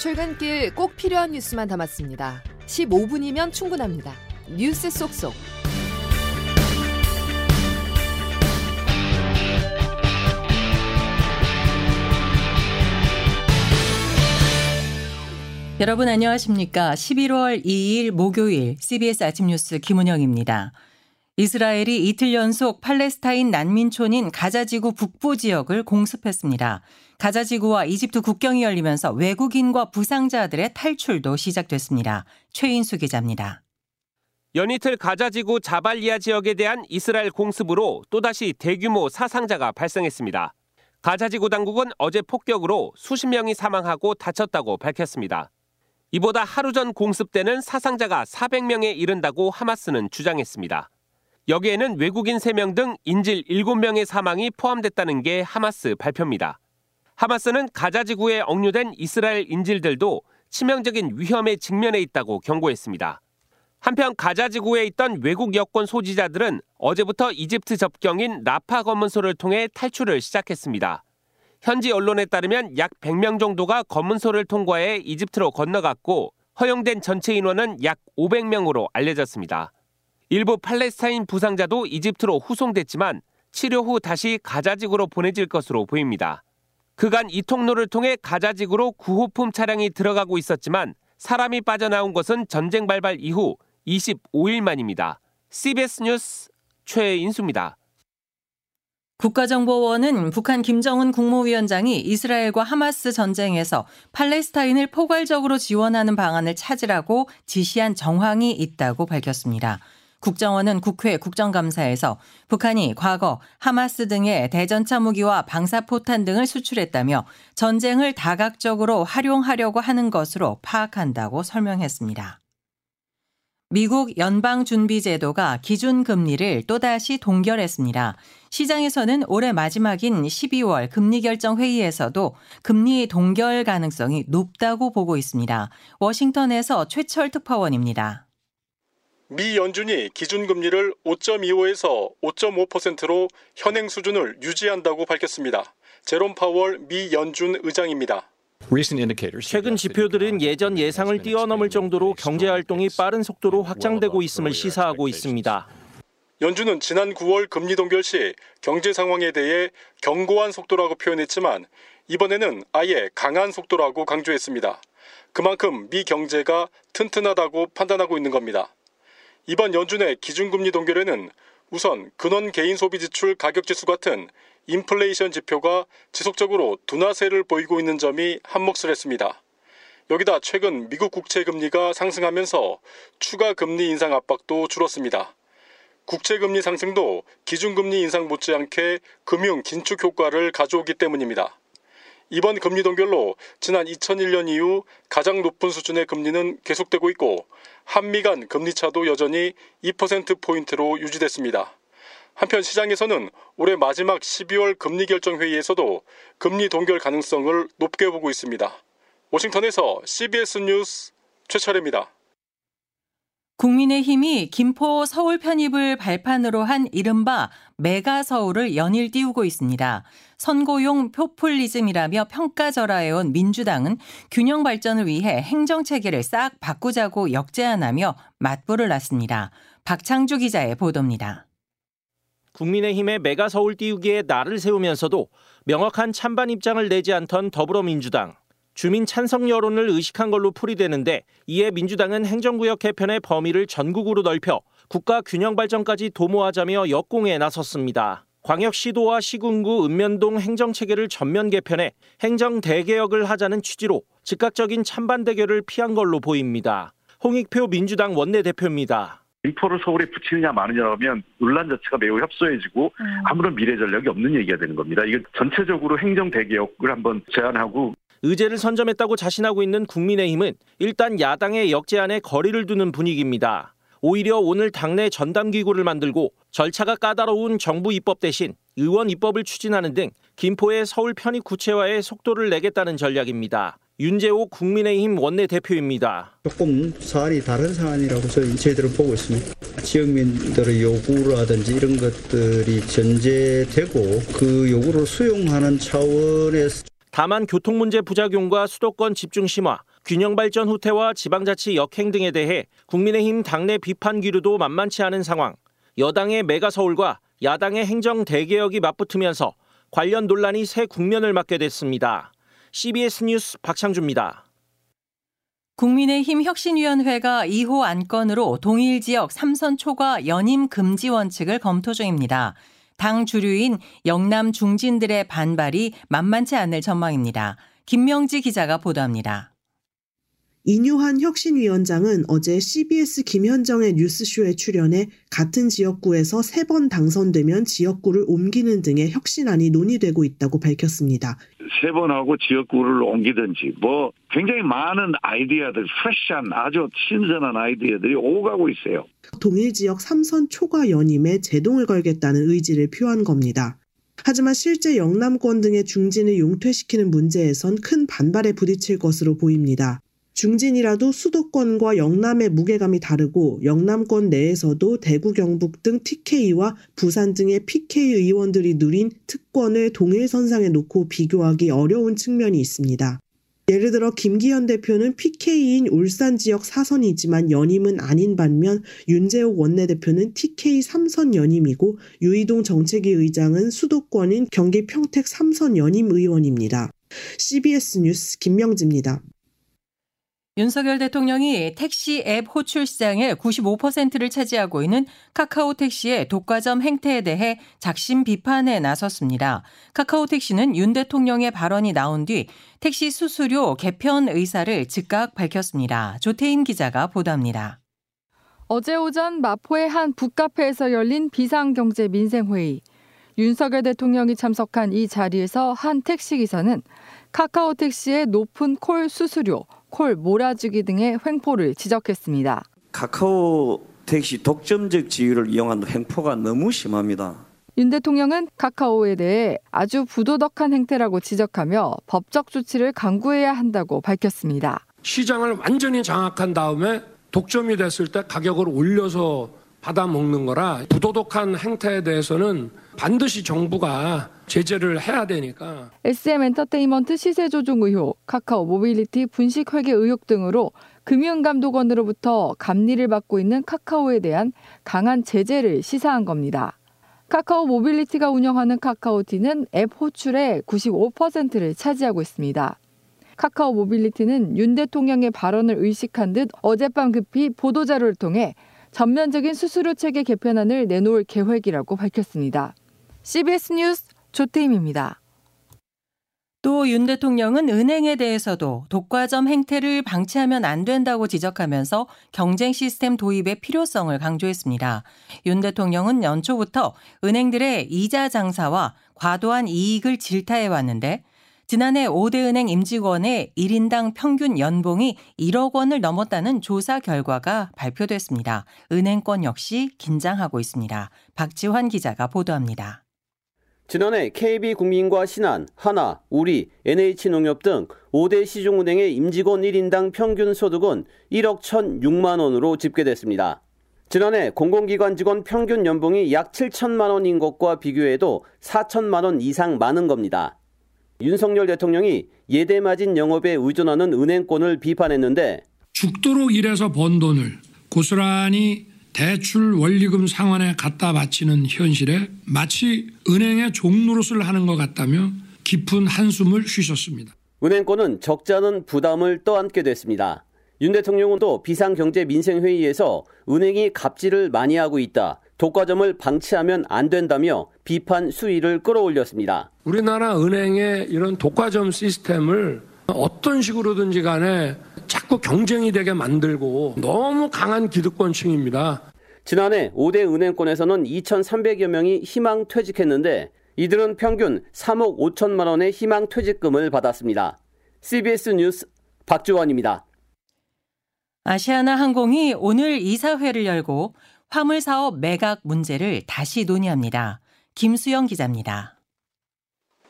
출근길 꼭 필요한 뉴스만 담았습니다. 15분이면 충분합니다. 뉴스 속속. 여러분 안녕하십니까? 11월 2일 목요일 CBS 아침 뉴스 김은영입니다. 이스라엘이 이틀 연속 팔레스타인 난민촌인 가자지구 북부 지역을 공습했습니다. 가자지구와 이집트 국경이 열리면서 외국인과 부상자들의 탈출도 시작됐습니다. 최인수 기자입니다. 연이틀 가자지구 자발리아 지역에 대한 이스라엘 공습으로 또다시 대규모 사상자가 발생했습니다. 가자지구 당국은 어제 폭격으로 수십 명이 사망하고 다쳤다고 밝혔습니다. 이보다 하루 전 공습 때는 사상자가 400명에 이른다고 하마스는 주장했습니다. 여기에는 외국인 3명 등 인질 7명의 사망이 포함됐다는 게 하마스 발표입니다. 하마스는 가자 지구에 억류된 이스라엘 인질들도 치명적인 위험에 직면해 있다고 경고했습니다. 한편 가자 지구에 있던 외국 여권 소지자들은 어제부터 이집트 접경인 라파 검문소를 통해 탈출을 시작했습니다. 현지 언론에 따르면 약 100명 정도가 검문소를 통과해 이집트로 건너갔고 허용된 전체 인원은 약 500명으로 알려졌습니다. 일부 팔레스타인 부상자도 이집트로 후송됐지만 치료 후 다시 가자지구로 보내질 것으로 보입니다. 그간 이 통로를 통해 가자지구로 구호품 차량이 들어가고 있었지만 사람이 빠져나온 것은 전쟁 발발 이후 25일 만입니다. CBS 뉴스 최인수입니다. 국가정보원은 북한 김정은 국무위원장이 이스라엘과 하마스 전쟁에서 팔레스타인을 포괄적으로 지원하는 방안을 찾으라고 지시한 정황이 있다고 밝혔습니다. 국정원은 국회 국정감사에서 북한이 과거 하마스 등의 대전차 무기와 방사포탄 등을 수출했다며 전쟁을 다각적으로 활용하려고 하는 것으로 파악한다고 설명했습니다. 미국 연방준비제도가 기준금리를 또다시 동결했습니다. 시장에서는 올해 마지막인 12월 금리결정회의에서도 금리 동결 가능성이 높다고 보고 있습니다. 워싱턴에서 최철 특파원입니다. 미 연준이 기준금리를 5.25에서 5.5%로 현행 수준을 유지한다고 밝혔습니다. 제롬 파월 미 연준 의장입니다. 최근 지표들은 예전 예상을 뛰어넘을 정도로 경제 활동이 빠른 속도로 확장되고 있음을 시사하고 있습니다. 연준은 지난 9월 금리 동결 시 경제 상황에 대해 견고한 속도라고 표현했지만 이번에는 아예 강한 속도라고 강조했습니다. 그만큼 미 경제가 튼튼하다고 판단하고 있는 겁니다. 이번 연준의 기준금리 동결에는 우선 근원 개인 소비 지출 가격 지수 같은 인플레이션 지표가 지속적으로 둔화세를 보이고 있는 점이 한몫을 했습니다. 여기다 최근 미국 국채 금리가 상승하면서 추가 금리 인상 압박도 줄었습니다. 국채 금리 상승도 기준 금리 인상 못지않게 금융 긴축 효과를 가져오기 때문입니다. 이번 금리 동결로 지난 2001년 이후 가장 높은 수준의 금리는 계속되고 있고 한미 간 금리 차도 여전히 2%포인트로 유지됐습니다. 한편 시장에서는 올해 마지막 12월 금리 결정 회의에서도 금리 동결 가능성을 높게 보고 있습니다. 워싱턴에서 CBS 뉴스 최철입니다. 국민의힘이 김포 서울 편입을 발판으로 한 이른바 메가 서울을 연일 띄우고 있습니다. 선거용 포퓰리즘이라며 평가절하해온 민주당은 균형 발전을 위해 행정 체계를 싹 바꾸자고 역제안하며 맞불을 놨습니다. 박창주 기자의 보도입니다. 국민의힘의 메가 서울 띄우기에 날을 세우면서도 명확한 찬반 입장을 내지 않던 더불어민주당. 주민 찬성 여론을 의식한 걸로 풀이되는데 이에 민주당은 행정구역 개편의 범위를 전국으로 넓혀 국가 균형 발전까지 도모하자며 역공에 나섰습니다. 광역시도와 시군구 읍면동 행정체계를 전면 개편해 행정 대개혁을 하자는 취지로 즉각적인 찬반 대결을 피한 걸로 보입니다. 홍익표 민주당 원내대표입니다. 인포를 서울에 붙이느냐 마느냐라면 논란 자체가 매우 협소해지고 음. 아무런 미래 전략이 없는 얘기가 되는 겁니다. 이게 전체적으로 행정 대개혁을 한번 제안하고 의제를 선점했다고 자신하고 있는 국민의힘은 일단 야당의 역제안에 거리를 두는 분위기입니다. 오히려 오늘 당내 전담기구를 만들고 절차가 까다로운 정부 입법 대신 의원 입법을 추진하는 등 김포의 서울 편입 구체화에 속도를 내겠다는 전략입니다. 윤재호 국민의힘 원내대표입니다. 조금 사안이 다른 사안이라고 저희, 저희들은 보고 있습니다. 지역민들의 요구라든지 이런 것들이 전제되고 그 요구를 수용하는 차원에서 다만 교통 문제 부작용과 수도권 집중 심화, 균형 발전 후퇴와 지방자치 역행 등에 대해 국민의힘 당내 비판 기류도 만만치 않은 상황. 여당의 메가 서울과 야당의 행정 대개혁이 맞붙으면서 관련 논란이 새 국면을 맞게 됐습니다. CBS 뉴스 박창주입니다. 국민의힘 혁신위원회가 2호 안건으로 동일 지역 3선 초과 연임 금지 원칙을 검토 중입니다. 당 주류인 영남 중진들의 반발이 만만치 않을 전망입니다. 김명지 기자가 보도합니다. 이뉴한 혁신위원장은 어제 CBS 김현정의 뉴스쇼에 출연해 같은 지역구에서 세 번 당선되면 지역구를 옮기는 등의 혁신안이 논의되고 있다고 밝혔습니다. 세 번 하고 지역구를 옮기든지 뭐 굉장히 많은 아이디어들, 프레시한 아주 신선한 아이디어들이 오가고 있어요. 동일 지역 3선 초과 연임에 제동을 걸겠다는 의지를 표한 겁니다. 하지만 실제 영남권 등의 중진을 용퇴시키는 문제에선 큰 반발에 부딪힐 것으로 보입니다. 중진이라도 수도권과 영남의 무게감이 다르고 영남권 내에서도 대구 경북 등 TK와 부산 등의 PK 의원들이 누린 특권을 동일 선상에 놓고 비교하기 어려운 측면이 있습니다. 예를 들어 김기현 대표는 PK인 울산 지역 사선이지만 연임은 아닌 반면 윤재옥 원내대표는 TK 3선 연임이고 유이동 정책위 의장은 수도권인 경기 평택 3선 연임 의원입니다. CBS 뉴스 김명지입니다. 윤석열 대통령이 택시 앱 호출 시장의 95%를 차지하고 있는 카카오 택시의 독과점 행태에 대해 작심 비판에 나섰습니다. 카카오 택시는 윤 대통령의 발언이 나온 뒤 택시 수수료 개편 의사를 즉각 밝혔습니다. 조태인 기자가 보도합니다. 어제 오전 마포의 한 북카페에서 열린 비상경제 민생회의. 윤석열 대통령이 참석한 이 자리에서 한 택시기사는 카카오 택시의 높은 콜 수수료, 콜 몰아주기 등의 횡포를 지적했습니다. 카카오 택시 독점적 지위를 이용한 횡포가 너무 심합니다. 윤 대통령은 카카오에 대해 아주 부도덕한 행태라고 지적하며 법적 조치를 강구해야 한다고 밝혔습니다. 시장을 완전히 장악한 다음에 독점이 됐을 때 가격을 올려서 받아먹는 거라 부도덕한 행태에 대해서는 반드시 정부가 제재를 해야 되니까. SM 엔터테인먼트 시세 조종 의혹, 카카오 모빌리티 분식 회계 의혹 등으로 금융감독원으로부터 감리를 받고 있는 카카오에 대한 강한 제재를 시사한 겁니다. 카카오 모빌리티가 운영하는 카카오티는 앱 호출의 95%를 차지하고 있습니다. 카카오 모빌리티는 윤 대통령의 발언을 의식한 듯 어젯밤 급히 보도자료를 통해 전면적인 수수료 체계 개편안을 내놓을 계획이라고 밝혔습니다. CBS 뉴스 조태임입니다. 또 윤 대통령은 은행에 대해서도 독과점 행태를 방치하면 안 된다고 지적하면서 경쟁 시스템 도입의 필요성을 강조했습니다. 윤 대통령은 연초부터 은행들의 이자 장사와 과도한 이익을 질타해 왔는데 지난해 5대 은행 임직원의 1인당 평균 연봉이 1억 원을 넘었다는 조사 결과가 발표됐습니다. 은행권 역시 긴장하고 있습니다. 박지환 기자가 보도합니다. 지난해 KB국민과 신한, 하나, 우리, NH농협 등 5대 시중은행의 임직원 1인당 평균 소득은 1억 1,006만 원으로 집계됐습니다. 지난해 공공기관 직원 평균 연봉이 약 7천만 원인 것과 비교해도 4천만 원 이상 많은 겁니다. 윤석열 대통령이 예대마진 영업에 의존하는 은행권을 비판했는데 죽도록 일해서 번 돈을 고스란히 대출 원리금 상환에 갖다 바치는 현실에 마치 은행의 종노릇을 하는 것 같다며 깊은 한숨을 쉬셨습니다. 은행권은 적자는 부담을 떠안게 됐습니다. 윤 대통령은 또 비상경제 민생회의에서 은행이 갑질을 많이 하고 있다. 독과점을 방치하면 안 된다며 비판 수위를 끌어올렸습니다. 우리나라 은행의 이런 독과점 시스템을 어떤 식으로든지 간에 자꾸 경쟁이 되게 만들고 너무 강한 기득권층입니다. 지난해 5대 은행권에서는 2,300여 명이 희망 퇴직했는데 이들은 평균 3억 5천만 원의 희망 퇴직금을 받았습니다. CBS 뉴스 박주원입니다. 아시아나 항공이 오늘 이사회를 열고 화물 사업 매각 문제를 다시 논의합니다. 김수영 기자입니다.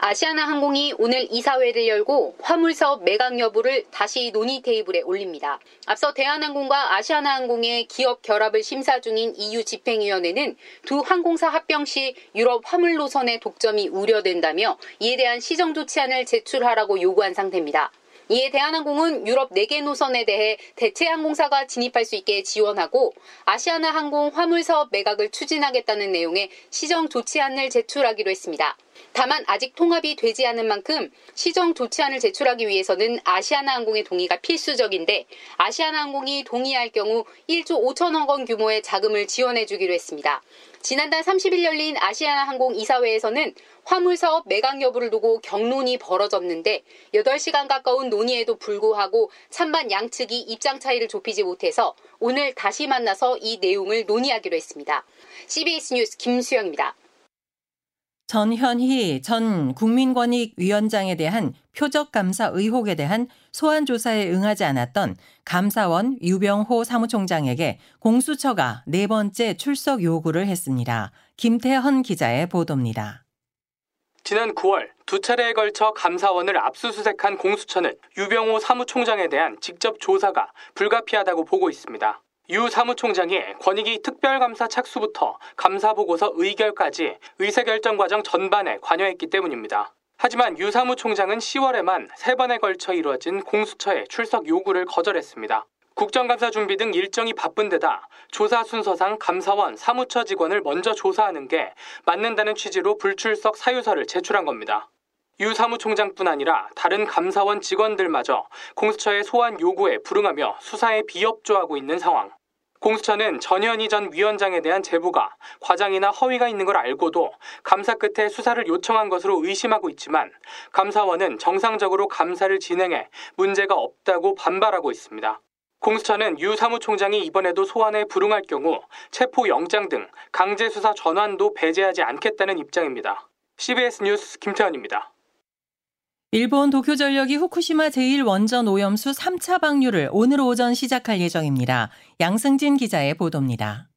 아시아나 항공이 오늘 이사회를 열고 화물 사업 매각 여부를 다시 논의 테이블에 올립니다. 앞서 대한항공과 아시아나 항공의 기업 결합을 심사 중인 EU 집행위원회는 두 항공사 합병 시 유럽 화물 노선의 독점이 우려된다며 이에 대한 시정 조치안을 제출하라고 요구한 상태입니다. 이에 대한항공은 유럽 4개 노선에 대해 대체 항공사가 진입할 수 있게 지원하고 아시아나 항공 화물 사업 매각을 추진하겠다는 내용의 시정 조치안을 제출하기로 했습니다. 다만 아직 통합이 되지 않은 만큼 시정 조치안을 제출하기 위해서는 아시아나 항공의 동의가 필수적인데 아시아나 항공이 동의할 경우 1조 5천억 원 규모의 자금을 지원해 주기로 했습니다. 지난달 30일 열린 아시아나 항공 이사회에서는 화물 사업 매각 여부를 두고 경론이 벌어졌는데 8시간 가까운 논의에도 불구하고 찬반 양측이 입장 차이를 좁히지 못해서 오늘 다시 만나서 이 내용을 논의하기로 했습니다. CBS 뉴스 김수영입니다. 전현희 전 국민권익위원장에 대한 표적 감사 의혹에 대한 소환 조사에 응하지 않았던 감사원 유병호 사무총장에게 공수처가 네 번째 출석 요구를 했습니다. 김태헌 기자의 보도입니다. 지난 9월 두 차례에 걸쳐 감사원을 압수수색한 공수처는 유병호 사무총장에 대한 직접 조사가 불가피하다고 보고 있습니다. 유 사무총장이 권익위 특별감사 착수부터 감사보고서 의결까지 의사결정 과정 전반에 관여했기 때문입니다. 하지만 유 사무총장은 10월에만 세 번에 걸쳐 이루어진 공수처의 출석 요구를 거절했습니다. 국정감사 준비 등 일정이 바쁜 데다 조사 순서상 감사원 사무처 직원을 먼저 조사하는 게 맞는다는 취지로 불출석 사유서를 제출한 겁니다. 유 사무총장뿐 아니라 다른 감사원 직원들마저 공수처의 소환 요구에 불응하며 수사에 비협조하고 있는 상황. 공수처는 전현희 전 위원장에 대한 제보가 과장이나 허위가 있는 걸 알고도 감사 끝에 수사를 요청한 것으로 의심하고 있지만 감사원은 정상적으로 감사를 진행해 문제가 없다고 반발하고 있습니다. 공수처는 유 사무총장이 이번에도 소환에 불응할 경우 체포 영장 등 강제 수사 전환도 배제하지 않겠다는 입장입니다. CBS 뉴스 김태현입니다. 일본 도쿄전력이 후쿠시마 제1원전 오염수 3차 방류를 오늘 오전 시작할 예정입니다. 양승진 기자의 보도입니다.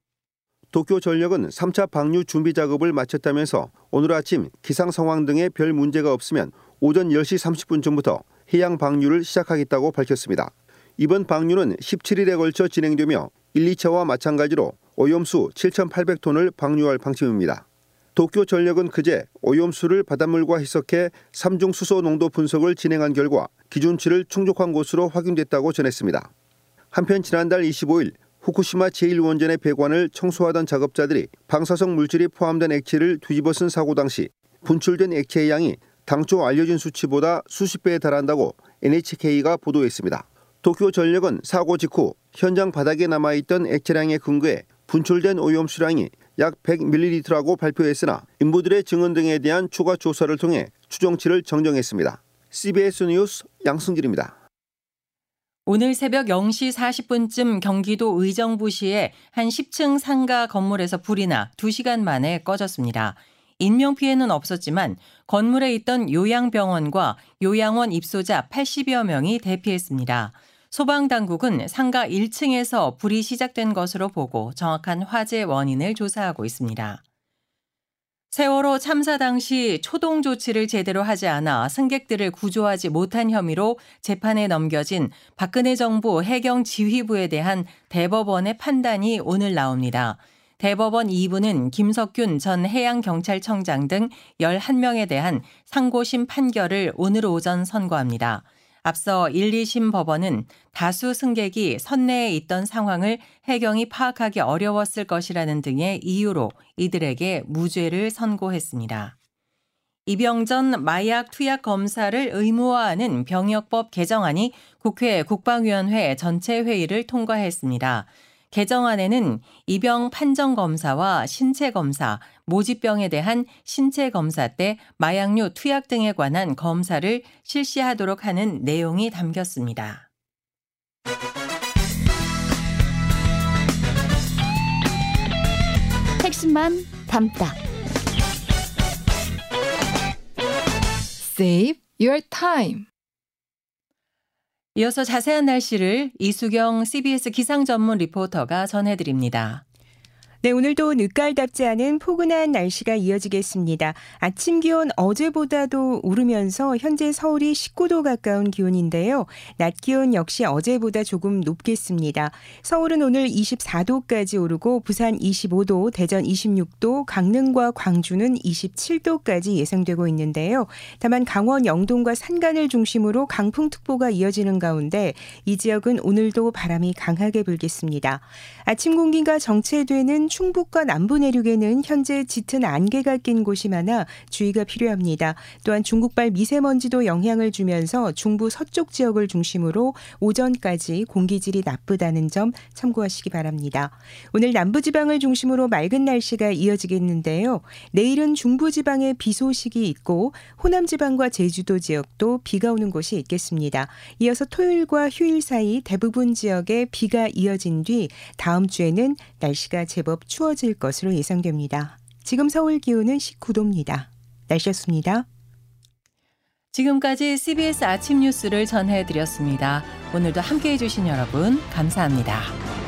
도쿄전력은 3차 방류 준비 작업을 마쳤다면서 오늘 아침 기상 상황 등에 별 문제가 없으면 오전 10시 30분 전부터 해양 방류를 시작하겠다고 밝혔습니다. 이번 방류는 17일에 걸쳐 진행되며 1, 2차와 마찬가지로 오염수 7,800톤을 방류할 방침입니다. 도쿄전력은 그제 오염수를 바닷물과 희석해 삼중 수소 농도 분석을 진행한 결과 기준치를 충족한 것으로 확인됐다고 전했습니다. 한편 지난달 25일 후쿠시마 제1원전의 배관을 청소하던 작업자들이 방사성 물질이 포함된 액체를 뒤집어 쓴 사고 당시 분출된 액체의 양이 당초 알려진 수치보다 수십 배에 달한다고 NHK가 보도했습니다. 도쿄전력은 사고 직후 현장 바닥에 남아있던 액체량에 근거해 분출된 오염수량이 약 100ml라고 발표했으나 인부들의 증언 등에 대한 추가 조사를 통해 추정치를 정정했습니다. CBS 뉴스 양승길입니다. 오늘 새벽 0시 40분쯤 경기도 의정부시의 한 10층 상가 건물에서 불이 나 2시간 만에 꺼졌습니다. 인명 피해는 없었지만 건물에 있던 요양병원과 요양원 입소자 80여 명이 대피했습니다. 소방당국은 상가 1층에서 불이 시작된 것으로 보고 정확한 화재 원인을 조사하고 있습니다. 세월호 참사 당시 초동 조치를 제대로 하지 않아 승객들을 구조하지 못한 혐의로 재판에 넘겨진 박근혜 정부 해경 지휘부에 대한 대법원의 판단이 오늘 나옵니다. 대법원 2부는 김석균 전 해양경찰청장 등 11명에 대한 상고심 판결을 오늘 오전 선고합니다. 앞서 1, 2심 법원은 다수 승객이 선내에 있던 상황을 해경이 파악하기 어려웠을 것이라는 등의 이유로 이들에게 무죄를 선고했습니다. 입영전 마약 투약 검사를 의무화하는 병역법 개정안이 국회 국방위원회 전체 회의를 통과했습니다. 개정안에는 입영 판정 검사와 신체 검사, 모집병에 대한 신체 검사 때 마약류 투약 등에 관한 검사를 실시하도록 하는 내용이 담겼습니다. 핵심만 담다. Save your time. 이어서 자세한 날씨를 이수경 CBS 기상 전문 리포터가 전해드립니다. 네, 오늘도 늦가을답지 않은 포근한 날씨가 이어지겠습니다. 아침 기온 어제보다도 오르면서 현재 서울이 19도 가까운 기온인데요. 낮 기온 역시 어제보다 조금 높겠습니다. 서울은 오늘 24도까지 오르고 부산 25도, 대전 26도, 강릉과 광주는 27도까지 예상되고 있는데요. 다만 강원 영동과 산간을 중심으로 강풍특보가 이어지는 가운데 이 지역은 오늘도 바람이 강하게 불겠습니다. 아침 공기가 정체되는 충북과 남부 내륙에는 현재 짙은 안개가 낀 곳이 많아 주의가 필요합니다. 또한 중국발 미세먼지도 영향을 주면서 중부 서쪽 지역을 중심으로 오전까지 공기질이 나쁘다는 점 참고하시기 바랍니다. 오늘 남부지방을 중심으로 맑은 날씨가 이어지겠는데요. 내일은 중부지방에 비 소식이 있고 호남지방과 제주도 지역도 비가 오는 곳이 있겠습니다. 이어서 토요일과 휴일 사이 대부분 지역에 비가 이어진 뒤 다음 주에는 날씨가 제법 추워질 것으로 예상됩니다. 지금 서울 기온은 19도입니다. 날씨였습니다. 지금까지 CBS 아침 뉴스를 전해드렸습니다. 오늘도 함께 해 주신 여러분, 감사합니다.